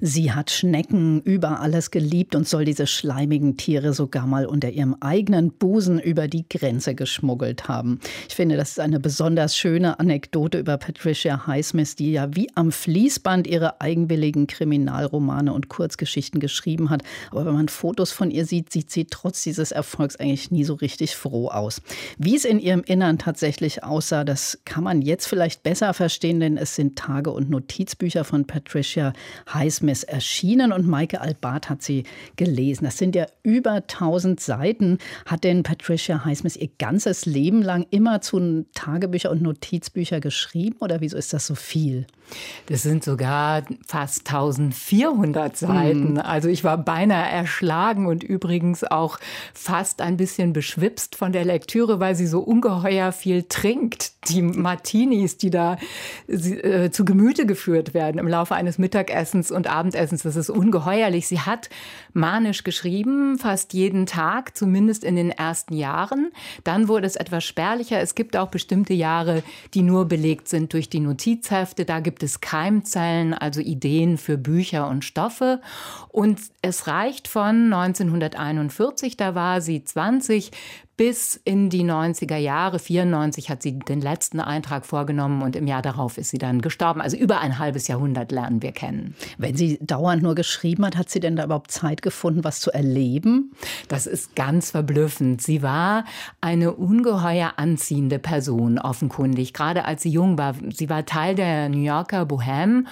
Sie hat Schnecken über alles geliebt und soll diese schleimigen Tiere sogar mal unter ihrem eigenen Busen über die Grenze geschmuggelt haben. Ich finde, das ist eine besonders schöne Anekdote über Patricia Highsmith, die ja wie am Fließband ihre eigenwilligen Kriminalromane und Kurzgeschichten geschrieben hat. Aber wenn man Fotos von ihr sieht, sieht sie trotz dieses Erfolgs eigentlich nie so richtig froh aus. Wie es in ihrem Innern tatsächlich aussah, das kann man jetzt vielleicht besser verstehen, denn es sind Tage- und Notizbücher von Patricia Highsmith Highsmith erschienen und Maike Albart hat sie gelesen. Das sind ja über 1000 Seiten. Hat denn Patricia Highsmith ihr ganzes Leben lang immer zu Tagebücher und Notizbücher geschrieben oder wieso ist das so viel? Das sind sogar fast 1400 Seiten. Mhm. Also ich war beinahe erschlagen und übrigens auch fast ein bisschen beschwipst von der Lektüre, weil sie so ungeheuer viel trinkt. Die Martinis, die da äh, zu Gemüte geführt werden im Laufe eines Mittagessens und Abendessens, das ist ungeheuerlich. Sie hat manisch geschrieben, fast jeden Tag, zumindest in den ersten Jahren. Dann wurde es etwas spärlicher. Es gibt auch bestimmte Jahre, die nur belegt sind durch die Notizhefte. Da gibt gibt es Keimzellen, also Ideen für Bücher und Stoffe. Und es reicht von 1941, da war sie 20, bis in die 90er Jahre. 94 hat sie den letzten Eintrag vorgenommen und im Jahr darauf ist sie dann gestorben. Also über ein halbes Jahrhundert lernen wir kennen. Wenn sie dauernd nur geschrieben hat, hat sie denn da überhaupt Zeit gefunden, was zu erleben? Das ist ganz verblüffend. Sie war eine ungeheuer anziehende Person, offenkundig, gerade als sie jung war. Sie war Teil der New Yorker Bohème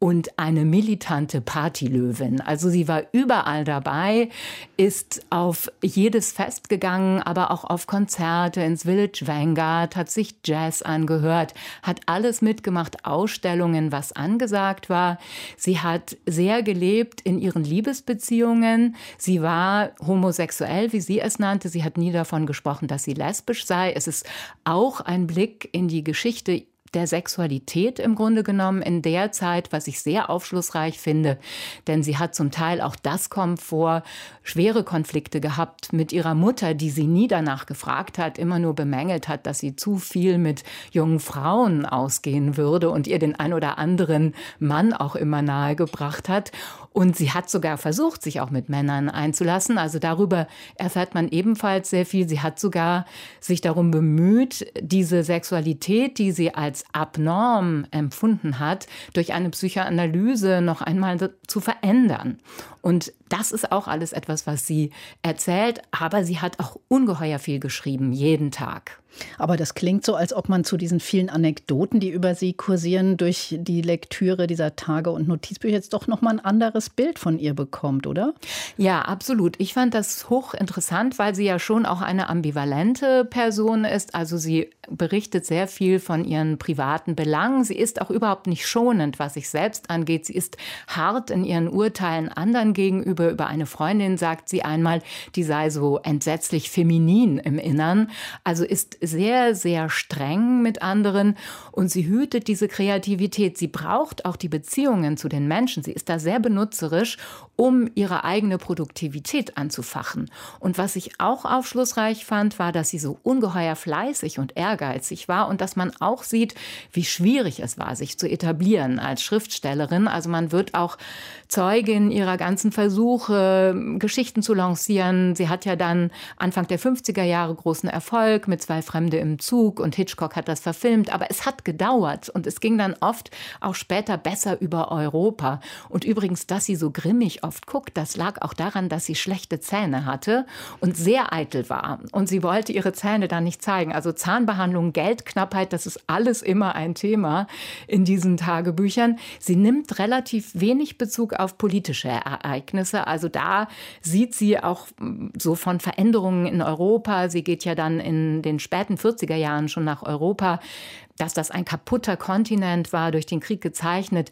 und eine militante Partylöwin. Also sie war überall dabei, ist auf jedes Fest gegangen, aber auch auf Konzerte ins Village Vanguard, hat sich Jazz angehört, hat alles mitgemacht, Ausstellungen, was angesagt war. Sie hat sehr gelebt in ihren Liebesbeziehungen. Sie war homosexuell, wie sie es nannte. Sie hat nie davon gesprochen, dass sie lesbisch sei. Es ist auch ein Blick in die Geschichte der Sexualität im Grunde genommen in der Zeit, was ich sehr aufschlussreich finde, denn sie hat zum Teil auch das kommt vor, schwere Konflikte gehabt mit ihrer Mutter, die sie nie danach gefragt hat, immer nur bemängelt hat, dass sie zu viel mit jungen Frauen ausgehen würde und ihr den ein oder anderen Mann auch immer nahegebracht hat. Und sie hat sogar versucht, sich auch mit Männern einzulassen. Also darüber erfährt man ebenfalls sehr viel. Sie hat sogar sich darum bemüht, diese Sexualität, die sie als abnorm empfunden hat, durch eine Psychoanalyse noch einmal zu verändern. Und das ist auch alles etwas, was sie erzählt. Aber sie hat auch ungeheuer viel geschrieben, jeden Tag. Aber das klingt so, als ob man zu diesen vielen Anekdoten, die über sie kursieren, durch die Lektüre dieser Tage- und Notizbücher jetzt doch noch mal ein anderes Bild von ihr bekommt, oder? Ja, absolut. Ich fand das hochinteressant, weil sie ja schon auch eine ambivalente Person ist. Also sie berichtet sehr viel von ihren privaten Belangen. Sie ist auch überhaupt nicht schonend, was sich selbst angeht. Sie ist hart in ihren Urteilen anderen gegenüber. Über eine Freundin sagt sie einmal, die sei so entsetzlich feminin im Innern. Also ist sehr, sehr streng mit anderen und sie hütet diese Kreativität. Sie braucht auch die Beziehungen zu den Menschen. Sie ist da sehr benutzerisch, um ihre eigene Produktivität anzufachen. Und was ich auch aufschlussreich fand, war, dass sie so ungeheuer fleißig und ehrgeizig war und dass man auch sieht, wie schwierig es war, sich zu etablieren als Schriftstellerin. Also man wird auch Zeugin ihrer ganzen Versuche, Geschichten zu lancieren. Sie hat ja dann Anfang der 50er Jahre großen Erfolg mit zwei Fremde im Zug und Hitchcock hat das verfilmt. Aber es hat gedauert und es ging dann oft auch später besser über Europa. Und übrigens, dass sie so grimmig oft guckt, das lag auch daran, dass sie schlechte Zähne hatte und sehr eitel war. Und sie wollte ihre Zähne dann nicht zeigen. Also Zahnbehandlung, Geldknappheit, das ist alles immer ein Thema in diesen Tagebüchern. Sie nimmt relativ wenig Bezug auf politische Ereignisse. Also da sieht sie auch mm, so von Veränderungen in Europa. Sie geht ja dann in den späten 40er Jahren schon nach Europa, dass das ein kaputter Kontinent war, durch den Krieg gezeichnet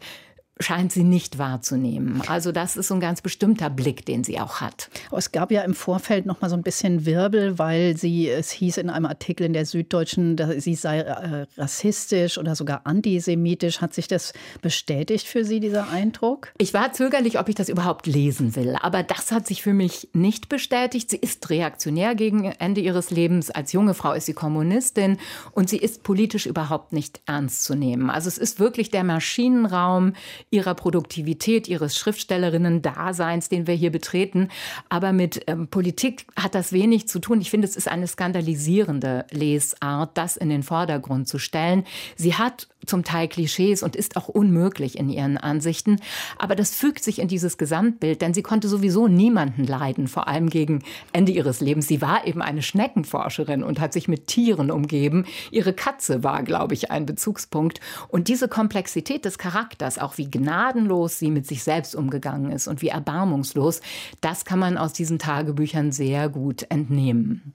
scheint sie nicht wahrzunehmen. Also das ist so ein ganz bestimmter Blick, den sie auch hat. Es gab ja im Vorfeld noch mal so ein bisschen Wirbel, weil sie, es hieß in einem Artikel in der Süddeutschen, sie sei äh, rassistisch oder sogar antisemitisch. Hat sich das bestätigt für Sie, dieser Eindruck? Ich war zögerlich, ob ich das überhaupt lesen will. Aber das hat sich für mich nicht bestätigt. Sie ist reaktionär gegen Ende ihres Lebens. Als junge Frau ist sie Kommunistin und sie ist politisch überhaupt nicht ernst zu nehmen. Also es ist wirklich der Maschinenraum, ihrer Produktivität, ihres Schriftstellerinnen-Daseins, den wir hier betreten. Aber mit ähm, Politik hat das wenig zu tun. Ich finde, es ist eine skandalisierende Lesart, das in den Vordergrund zu stellen. Sie hat zum Teil Klischees und ist auch unmöglich in ihren Ansichten. Aber das fügt sich in dieses Gesamtbild, denn sie konnte sowieso niemanden leiden, vor allem gegen Ende ihres Lebens. Sie war eben eine Schneckenforscherin und hat sich mit Tieren umgeben. Ihre Katze war, glaube ich, ein Bezugspunkt. Und diese Komplexität des Charakters, auch wie gnadenlos sie mit sich selbst umgegangen ist und wie erbarmungslos, das kann man aus diesen Tagebüchern sehr gut entnehmen.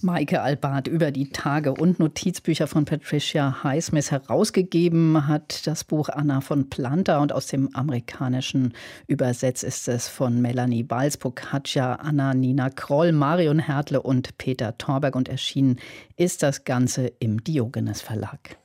Maike Albart über die Tage und Notizbücher von Patricia Highsmith herausgegeben hat das Buch Anna von Planta und aus dem Amerikanischen übersetzt ist es von Melanie Balsburg, Katja, Anna, Nina Kroll, Marion Hertle und Peter Torberg und erschienen ist das Ganze im Diogenes Verlag.